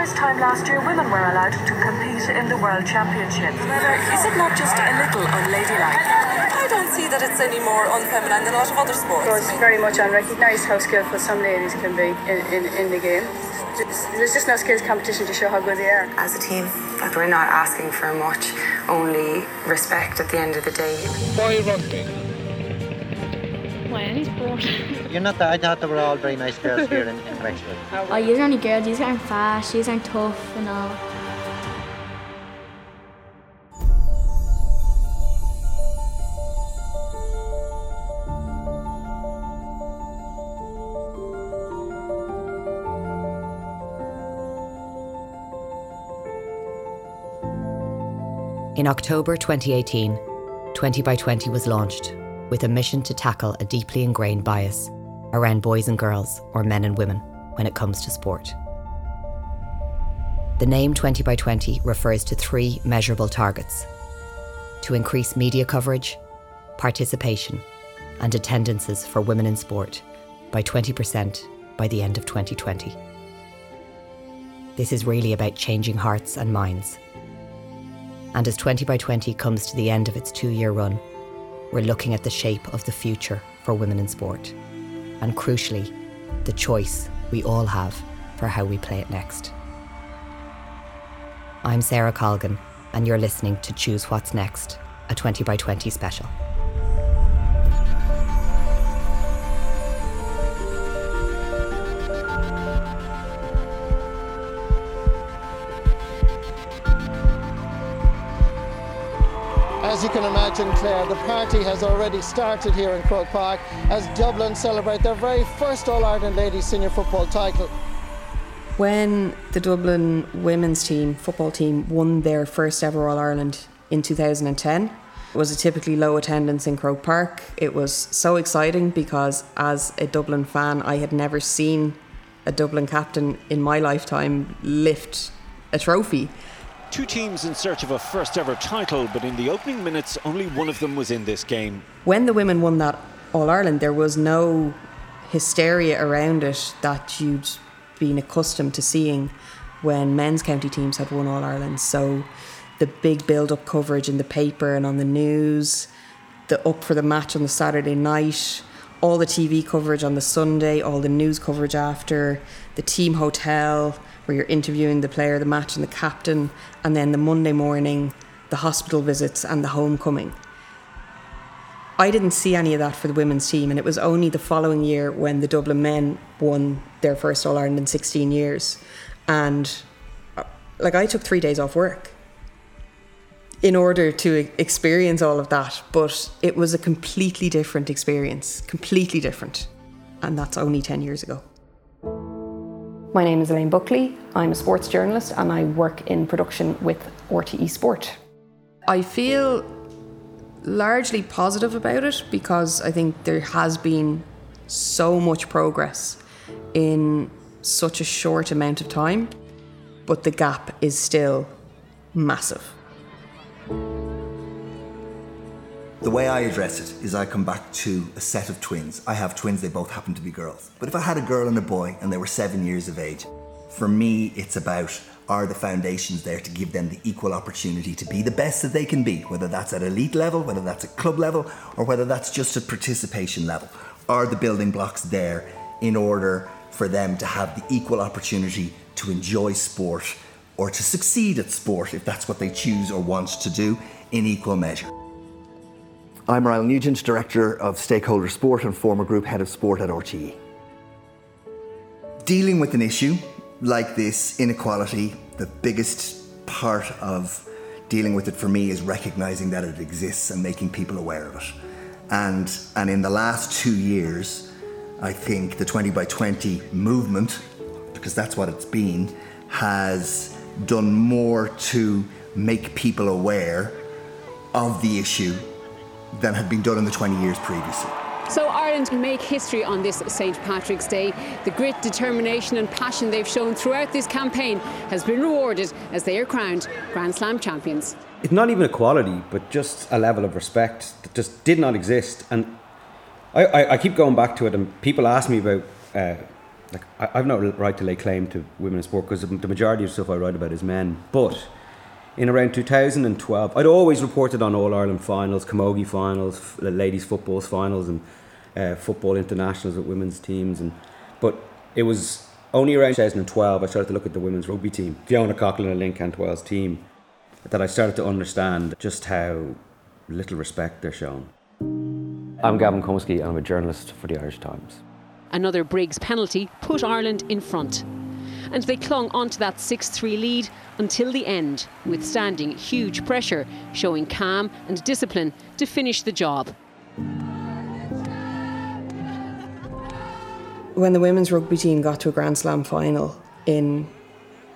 first time last year women were allowed to compete in the World Championship. Is it not just a little unladylike? I don't see that it's any more unfeminine than a lot of other sports. It was very much unrecognised how skillful some ladies can be in, in, in the game. There's just no skills competition to show how good they are. As a team, like we're not asking for much, only respect at the end of the day. Why rugby? Why any sport? You're not that. I thought they were all very nice girls here in, in Wexford. Oh, you are only girls. These aren't fast. These aren't tough and all. In October 2018, 20 by 20 was launched with a mission to tackle a deeply ingrained bias around boys and girls, or men and women, when it comes to sport. The name 20 by 20 refers to three measurable targets to increase media coverage, participation, and attendances for women in sport by 20% by the end of 2020. This is really about changing hearts and minds. And as 20 by 20 comes to the end of its two year run, we're looking at the shape of the future for women in sport. And crucially, the choice we all have for how we play it next. I'm Sarah Colgan, and you're listening to Choose What's Next, a 20 by 20 special. As you can imagine, Claire, the party has already started here in Croke Park as Dublin celebrate their very first All Ireland Ladies Senior Football title. When the Dublin women's team, football team, won their first ever All Ireland in 2010, it was a typically low attendance in Croke Park. It was so exciting because, as a Dublin fan, I had never seen a Dublin captain in my lifetime lift a trophy. Two teams in search of a first ever title, but in the opening minutes, only one of them was in this game. When the women won that All Ireland, there was no hysteria around it that you'd been accustomed to seeing when men's county teams had won All Ireland. So the big build up coverage in the paper and on the news, the up for the match on the Saturday night, all the TV coverage on the Sunday, all the news coverage after, the team hotel where you're interviewing the player, the match, and the captain, and then the Monday morning, the hospital visits and the homecoming. I didn't see any of that for the women's team, and it was only the following year when the Dublin men won their first All Ireland in 16 years. And uh, like, I took three days off work in order to experience all of that, but it was a completely different experience, completely different. And that's only 10 years ago. My name is Elaine Buckley. I'm a sports journalist and I work in production with RTE Sport. I feel largely positive about it because I think there has been so much progress in such a short amount of time, but the gap is still massive. The way I address it is I come back to a set of twins. I have twins, they both happen to be girls. But if I had a girl and a boy and they were seven years of age, for me, it's about are the foundations there to give them the equal opportunity to be the best that they can be, whether that's at elite level, whether that's at club level, or whether that's just at participation level? Are the building blocks there in order for them to have the equal opportunity to enjoy sport or to succeed at sport if that's what they choose or want to do in equal measure? I'm Ryle Nugent, Director of Stakeholder Sport and former Group Head of Sport at RTE. Dealing with an issue like this, inequality, the biggest part of dealing with it for me is recognizing that it exists and making people aware of it. And, and in the last two years, I think the 20 by 20 movement, because that's what it's been, has done more to make people aware of the issue than had been done in the 20 years previously. So Ireland make history on this St Patrick's Day. The grit, determination and passion they've shown throughout this campaign has been rewarded as they are crowned Grand Slam champions. It's not even equality, but just a level of respect that just did not exist. And I, I, I keep going back to it, and people ask me about uh, like I, I've no right to lay claim to women in sport because the majority of stuff I write about is men. But in around 2012, I'd always reported on All Ireland finals, camogie finals, ladies football finals, and uh, football internationals with women's teams. And but it was only around 2012 I started to look at the women's rugby team, Fiona Coghlan and Lynne Cantwell's team, that I started to understand just how little respect they're shown. I'm Gavin Cummiskey, I'm a journalist for the Irish Times. Another Briggs penalty put Ireland in front. And they clung onto that 6 3 lead until the end, withstanding huge pressure, showing calm and discipline to finish the job. When the women's rugby team got to a Grand Slam final in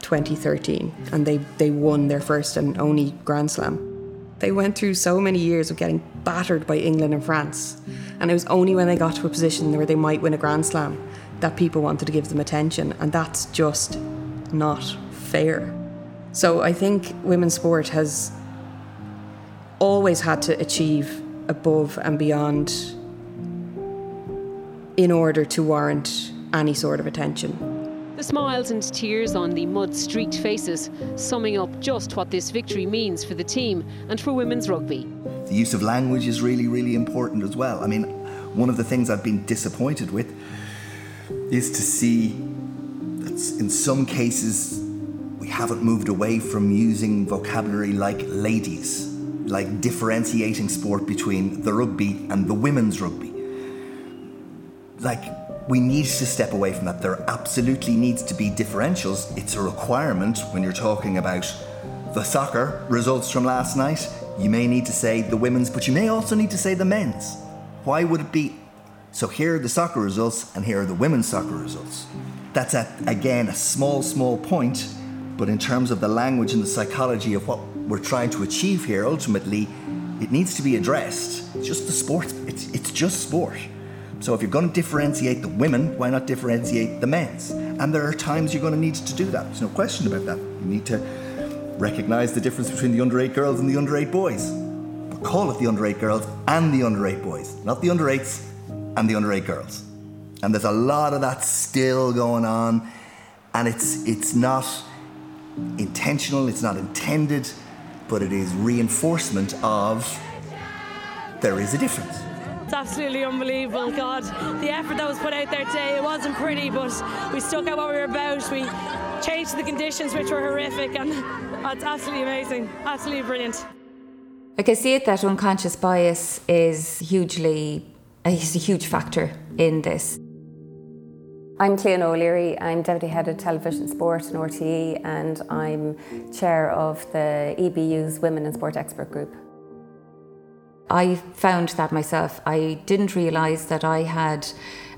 2013 and they, they won their first and only Grand Slam, they went through so many years of getting battered by England and France. And it was only when they got to a position where they might win a Grand Slam that people wanted to give them attention. And that's just not fair. So I think women's sport has always had to achieve above and beyond in order to warrant any sort of attention. The smiles and tears on the mud streaked faces, summing up just what this victory means for the team and for women's rugby. The use of language is really, really important as well. I mean, one of the things I've been disappointed with is to see that in some cases we haven't moved away from using vocabulary like ladies, like differentiating sport between the rugby and the women's rugby. Like, we need to step away from that. There absolutely needs to be differentials. It's a requirement when you're talking about the soccer results from last night. You may need to say the women's, but you may also need to say the men's. Why would it be? So here are the soccer results, and here are the women's soccer results. That's a, again a small, small point, but in terms of the language and the psychology of what we're trying to achieve here, ultimately, it needs to be addressed. It's just the sport. It's, it's just sport. So if you're going to differentiate the women, why not differentiate the men's? And there are times you're going to need to do that. There's no question about that. You need to recognize the difference between the under 8 girls and the under 8 boys. But call it the under 8 girls and the under 8 boys, not the under 8s and the under 8 girls. And there's a lot of that still going on and it's it's not intentional, it's not intended, but it is reinforcement of there is a difference. It's absolutely unbelievable. God, the effort that was put out there today, it wasn't pretty, but we stuck out what we were about. We changed the conditions, which were horrific, and oh, it's absolutely amazing. Absolutely brilliant. I can see it that unconscious bias is hugely, Uh, is a huge factor in this. I'm Cleona O'Leary. I'm Deputy Head of Television Sport in RTE and I'm Chair of the EBU's Women in Sport Expert Group. I found that myself. I didn't realise that I had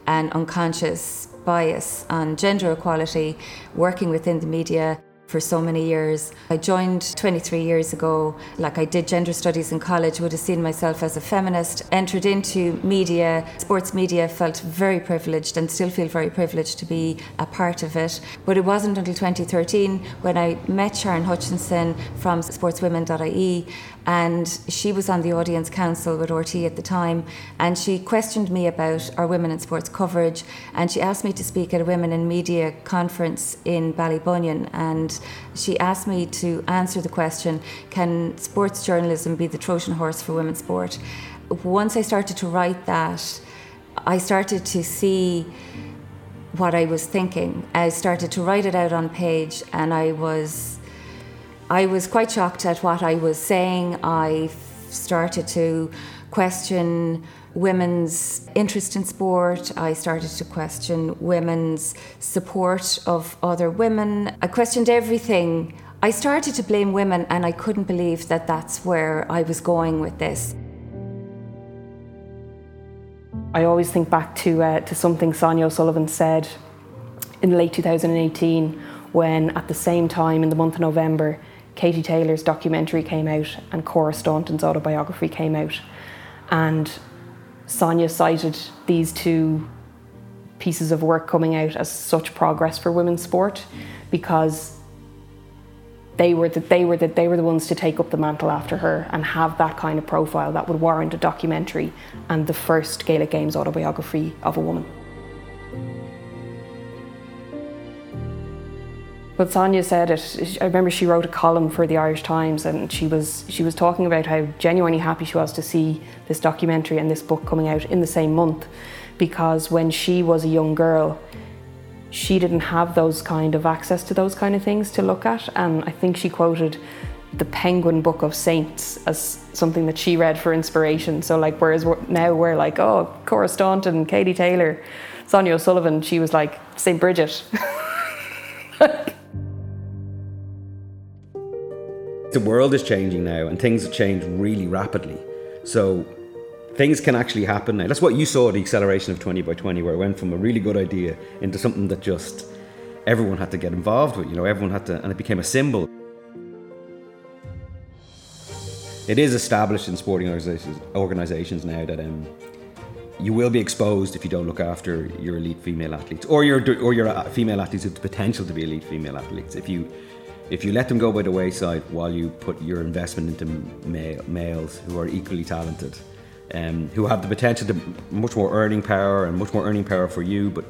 an unconscious bias on gender equality working within the media for so many years. I joined 23 years ago. Like I did gender studies in college, would have seen myself as a feminist, entered into media, sports media, felt very privileged and still feel very privileged to be a part of it. But it wasn't until 2013 when I met Sharon Hutchinson from sportswomen.ie and she was on the audience council with RTE at the time and she questioned me about our women in sports coverage and she asked me to speak at a women in media conference in Ballybunion and she asked me to answer the question can sports journalism be the Trojan horse for women's sport? Once I started to write that I started to see what I was thinking. I started to write it out on page and I was I was quite shocked at what I was saying. I started to question women's interest in sport. I started to question women's support of other women. I questioned everything. I started to blame women, and I couldn't believe that that's where I was going with this. I always think back to uh, to something Sonia O'Sullivan said in late 2018 when, at the same time in the month of November, Katie Taylor's documentary came out and Cora Staunton's autobiography came out. And Sonia cited these two pieces of work coming out as such progress for women's sport because they were the, they were the, they were the ones to take up the mantle after her and have that kind of profile that would warrant a documentary and the first Gaelic Games autobiography of a woman. Well, Sonia said it. I remember she wrote a column for the Irish Times, and she was she was talking about how genuinely happy she was to see this documentary and this book coming out in the same month, because when she was a young girl, she didn't have those kind of access to those kind of things to look at, and I think she quoted the Penguin Book of Saints as something that she read for inspiration. So like, whereas now we're like, oh, Cora Staunton, Katie Taylor, Sonia O'Sullivan, she was like St. Bridget. the world is changing now and things have changed really rapidly. So things can actually happen now. That's what you saw the acceleration of 20 by 20, where it went from a really good idea into something that just everyone had to get involved with. You know, everyone had to, and it became a symbol. It is established in sporting organizations, organizations now that um, you will be exposed if you don't look after your elite female athletes or your or your uh, female athletes with the potential to be elite female athletes. If you if you let them go by the wayside while you put your investment into male, males who are equally talented, um, who have the potential to much more earning power and much more earning power for you, but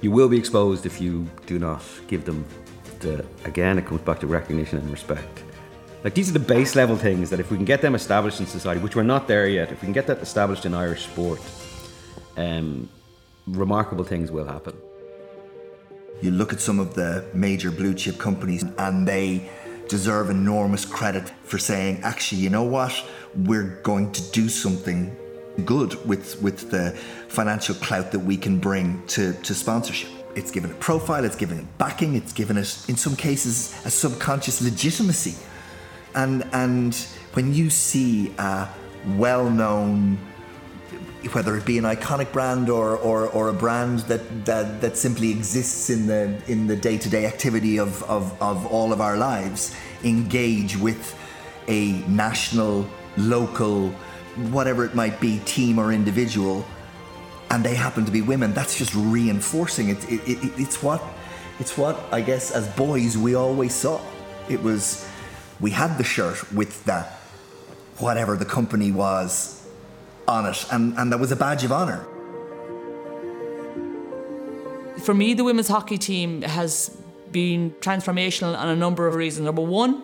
you will be exposed if you do not give them the. Again, it comes back to recognition and respect. Like these are the base level things that if we can get them established in society, which we're not there yet, if we can get that established in Irish sport, um, remarkable things will happen. You look at some of the major blue chip companies and they deserve enormous credit for saying, actually, you know what? We're going to do something good with, with the financial clout that we can bring to, to sponsorship. It's given it profile, it's given it backing, it's given it, in some cases, a subconscious legitimacy. And, and when you see a well known whether it be an iconic brand or, or, or a brand that, that, that simply exists in the, in the day-to-day activity of, of, of all of our lives, engage with a national, local, whatever it might be, team or individual, and they happen to be women, that's just reinforcing it. it, it it's what it's what I guess as boys we always saw. It was we had the shirt with the whatever the company was on it, and, and that was a badge of honour. For me, the women's hockey team has been transformational on a number of reasons. Number one,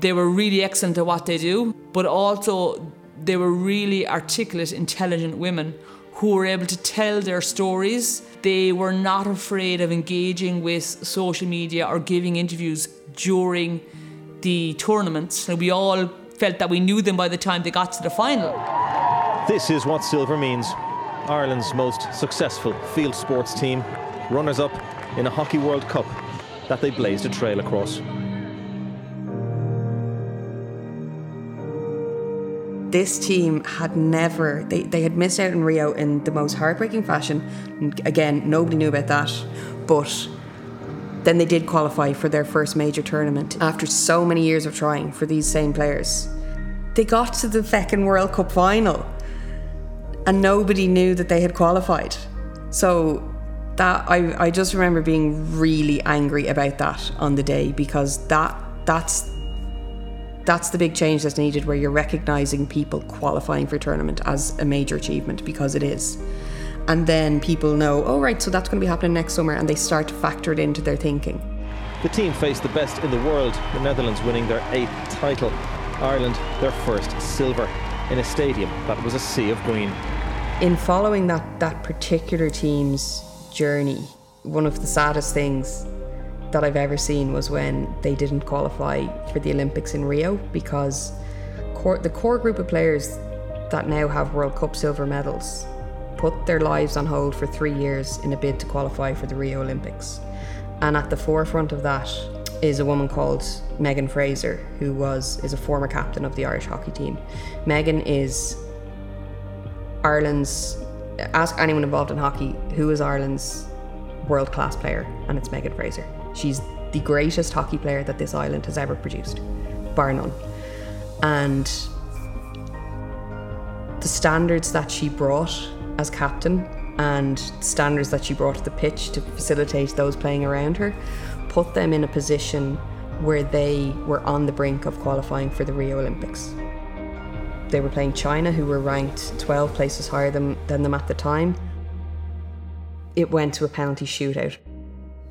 they were really excellent at what they do, but also they were really articulate, intelligent women who were able to tell their stories. They were not afraid of engaging with social media or giving interviews during the tournament. we all felt that we knew them by the time they got to the final. This is what silver means. Ireland's most successful field sports team, runners up in a Hockey World Cup that they blazed a trail across. This team had never, they, they had missed out in Rio in the most heartbreaking fashion. Again, nobody knew about that. But then they did qualify for their first major tournament after so many years of trying for these same players. They got to the second World Cup final and nobody knew that they had qualified. So that I, I just remember being really angry about that on the day because that that's that's the big change that's needed where you're recognizing people qualifying for tournament as a major achievement because it is and then people know, oh, right, so that's going to be happening next summer, and they start to factor it into their thinking. The team faced the best in the world, the Netherlands winning their eighth title, Ireland their first silver, in a stadium that was a sea of green. In following that, that particular team's journey, one of the saddest things that I've ever seen was when they didn't qualify for the Olympics in Rio because core, the core group of players that now have World Cup silver medals put their lives on hold for three years in a bid to qualify for the Rio Olympics. And at the forefront of that is a woman called Megan Frazer, who was is a former captain of the Irish hockey team. Megan is Ireland's ask anyone involved in hockey who is Ireland's world class player, and it's Megan Frazer. She's the greatest hockey player that this island has ever produced, bar none. And the standards that she brought as captain and standards that she brought to the pitch to facilitate those playing around her put them in a position where they were on the brink of qualifying for the Rio Olympics. They were playing China, who were ranked 12 places higher than, than them at the time. It went to a penalty shootout.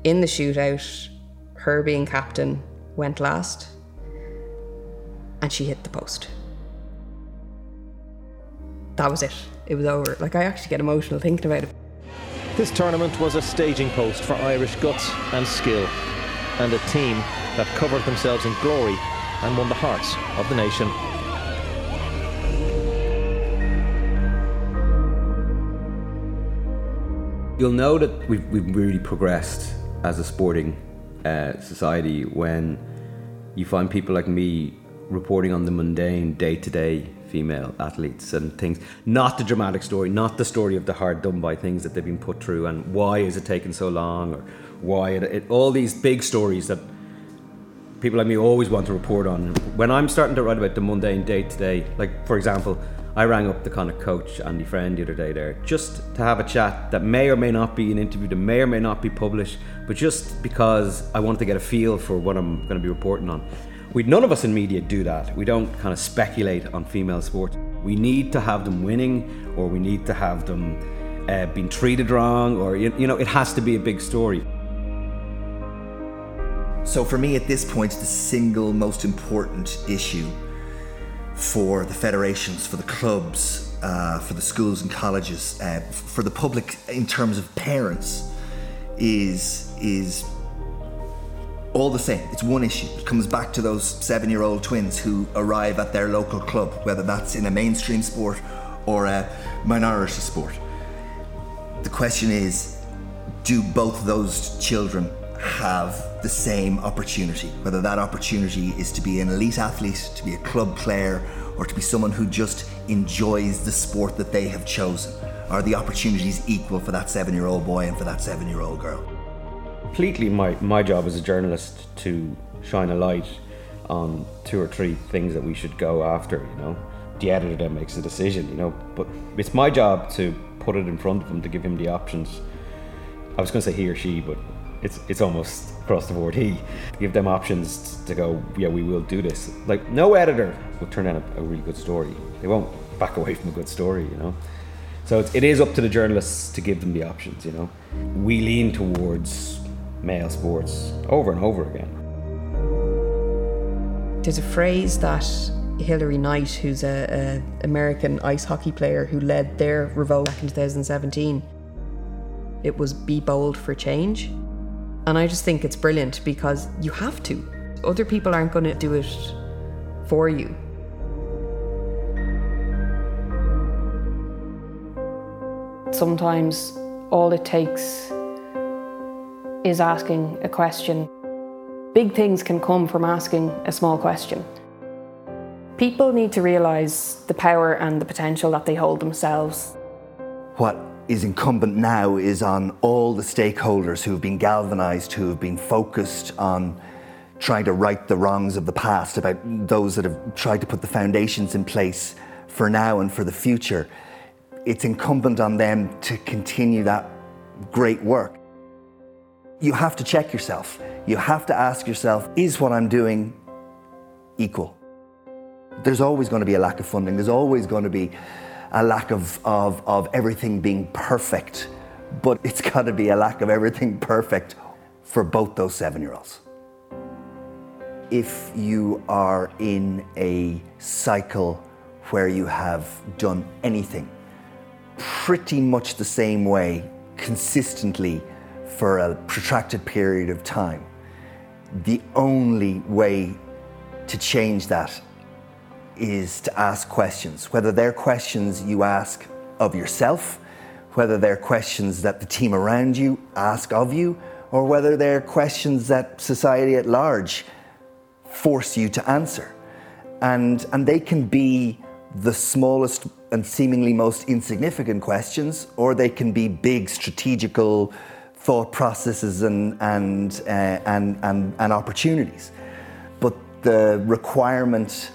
In the shootout, her being captain went last and she hit the post. That was it. It was over. Like, I actually get emotional thinking about it. This tournament was a staging post for Irish guts and skill, and a team that covered themselves in glory and won the hearts of the nation. You'll know that we've, we've really progressed as a sporting uh, society when you find people like me reporting on the mundane day to day female athletes and things. Not the dramatic story, not the story of the hard done by things that they've been put through and why is it taking so long or why it, it, all these big stories that people like me always want to report on. When I'm starting to write about the mundane day to day, like for example, I rang up the Connacht coach Andy Friend the other day there just to have a chat that may or may not be an interview that may or may not be published, but just because I wanted to get a feel for what I'm going to be reporting on. We none of us in media do that. We don't kind of speculate on female sports. We need to have them winning, or we need to have them uh, being treated wrong, or you, you know, it has to be a big story. So for me, at this point, the single most important issue for the federations, for the clubs, uh, for the schools and colleges, uh, for the public in terms of parents, is is all the same. It's one issue. It comes back to those seven year old twins who arrive at their local club, whether that's in a mainstream sport or a minority sport. The question is do both those children have the same opportunity? Whether that opportunity is to be an elite athlete, to be a club player, or to be someone who just enjoys the sport that they have chosen? Are the opportunities equal for that seven year old boy and for that seven year old girl? Completely my, my job as a journalist to shine a light on two or three things that we should go after, you know. The editor then makes a decision, you know, but it's my job to put it in front of him to give him the options. I was going to say he or she, but it's it's almost across the board he. Give them options to go, yeah, we will do this. Like no editor will turn out a, a really good story. They won't back away from a good story, you know. So it's, it is up to the journalists to give them the options, you know. We lean towards male sports over and over again. There's a phrase that Hilary Knight, who's a, a American ice hockey player who led their revolt back in 2017, it was be bold for change. And I just think it's brilliant because you have to. Other people aren't going to do it for you. Sometimes all it takes is asking a question. Big things can come from asking a small question. People need to realise the power and the potential that they hold themselves. What is incumbent now is on all the stakeholders who have been galvanised, who have been focused on trying to right the wrongs of the past, about those that have tried to put the foundations in place for now and for the future. It's incumbent on them to continue that great work you have to check yourself. You have to ask yourself is what I'm doing equal? There's always going to be a lack of funding, there's always going to be a lack of, of, of everything being perfect, but it's got to be a lack of everything perfect for both those seven year olds. If you are in a cycle where you have done anything pretty much the same way consistently for a protracted period of time. The only way to change that is to ask questions, whether they're questions you ask of yourself, whether they're questions that the team around you ask of you, or whether they're questions that society at large force you to answer. And, and they can be the smallest and seemingly most insignificant questions, or they can be big strategical thought processes and, and, uh, and, and, and opportunities. But the requirement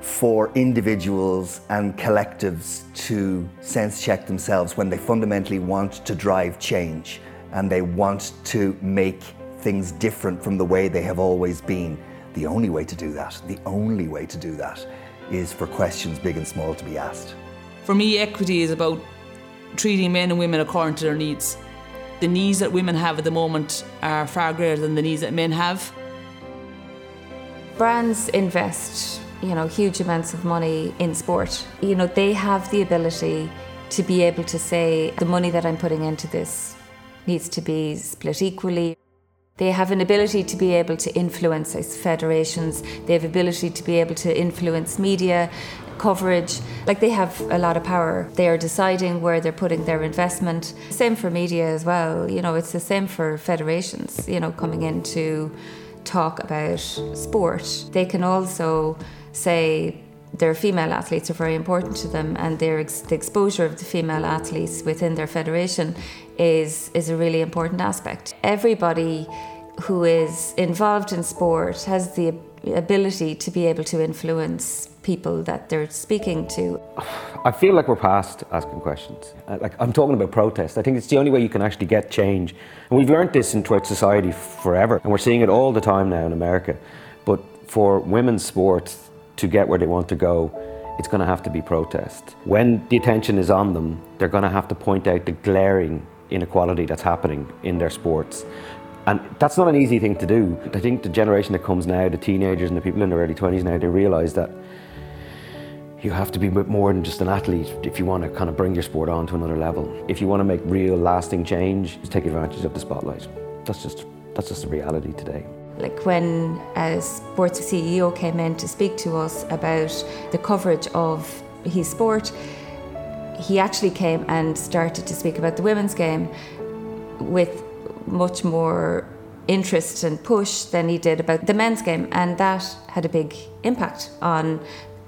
for individuals and collectives to sense check themselves when they fundamentally want to drive change and they want to make things different from the way they have always been. The only way to do that, the only way to do that is for questions big and small to be asked. For me, equity is about treating men and women according to their needs the needs that women have at the moment are far greater than the needs that men have. Brands invest, you know, huge amounts of money in sport. You know, they have the ability to be able to say the money that I'm putting into this needs to be split equally. They have an ability to be able to influence federations. They have ability to be able to influence media coverage. Like they have a lot of power. They are deciding where they're putting their investment. Same for media as well. You know, it's the same for federations, you know, coming in to talk about sport. They can also say their female athletes are very important to them and their ex- the exposure of the female athletes within their federation is is a really important aspect. Everybody who is involved in sport has the ability to be able to influence people that they're speaking to. I feel like we're past asking questions. Uh, Like I'm talking about protest. I think it's the only way you can actually get change. And we've learned this in throughout society forever, and we're seeing it all the time now in America. But for women's sports to get where they want to go, it's going to have to be protest. When the attention is on them, they're going to have to point out the glaring inequality that's happening in their sports. And that's not an easy thing to do. I think the generation that comes now, the teenagers and the people in their early 20s now, they realise that you have to be more than just an athlete if you want to kind of bring your sport on to another level. If you want to make real lasting change, take advantage of the spotlight. That's just that's just the reality today. Like when a sports CEO came in to speak to us about the coverage of his sport, he actually came and started to speak about the women's game with much more interest and push than he did about the men's game, and that had a big impact on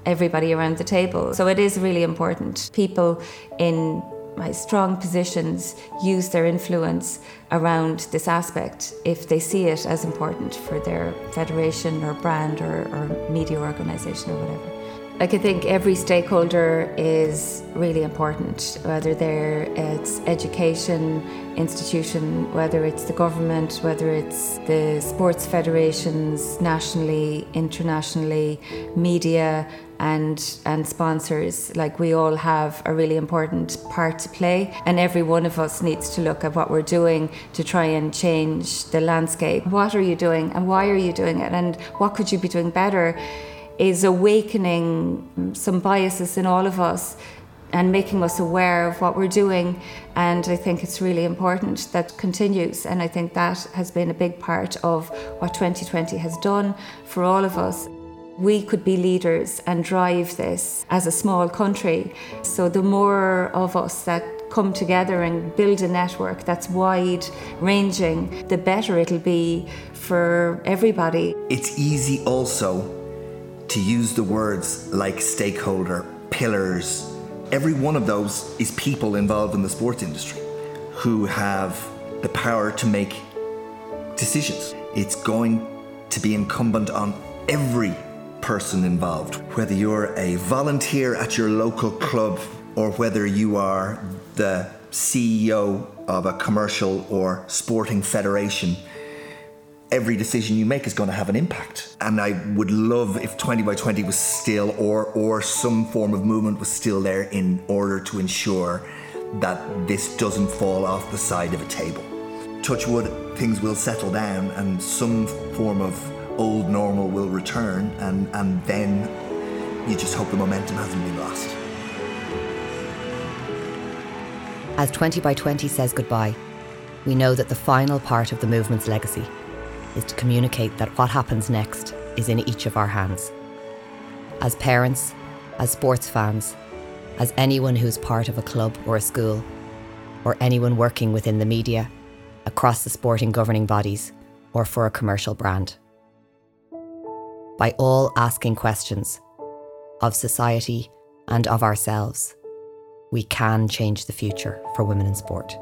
everybody around the table. So it is really important. People in my strong positions use their influence around this aspect if they see it as important for their federation or brand or, or media organisation or whatever. Like I think every stakeholder is really important, whether they're it's education institution, whether it's the government, whether it's the sports federations nationally, internationally, media and and sponsors. Like we all have a really important part to play and every one of us needs to look at what we're doing to try and change the landscape. What are you doing and why are you doing it and what could you be doing better? Is awakening some biases in all of us and making us aware of what we're doing. And I think it's really important that continues. And I think that has been a big part of what 2020 has done for all of us. We could be leaders and drive this as a small country. So the more of us that come together and build a network that's wide ranging, the better it'll be for everybody. It's easy also to use the words like stakeholder, pillars. Every one of those is people involved in the sports industry who have the power to make decisions. It's going to be incumbent on every person involved, whether you're a volunteer at your local club or whether you are the CEO of a commercial or sporting federation every decision you make is going to have an impact. And I would love if 20 by 20 was still, or or some form of movement was still there in order to ensure that this doesn't fall off the side of a table. Touch wood, things will settle down, and some form of old normal will return, and and then you just hope the momentum hasn't been lost. As 20 by 20 says goodbye, we know that the final part of the movement's legacy is to communicate that what happens next is in each of our hands. As parents, as sports fans, as anyone who's part of a club or a school, or anyone working within the media, across the sporting governing bodies, or for a commercial brand. By all asking questions of society and of ourselves, we can change the future for women in sport.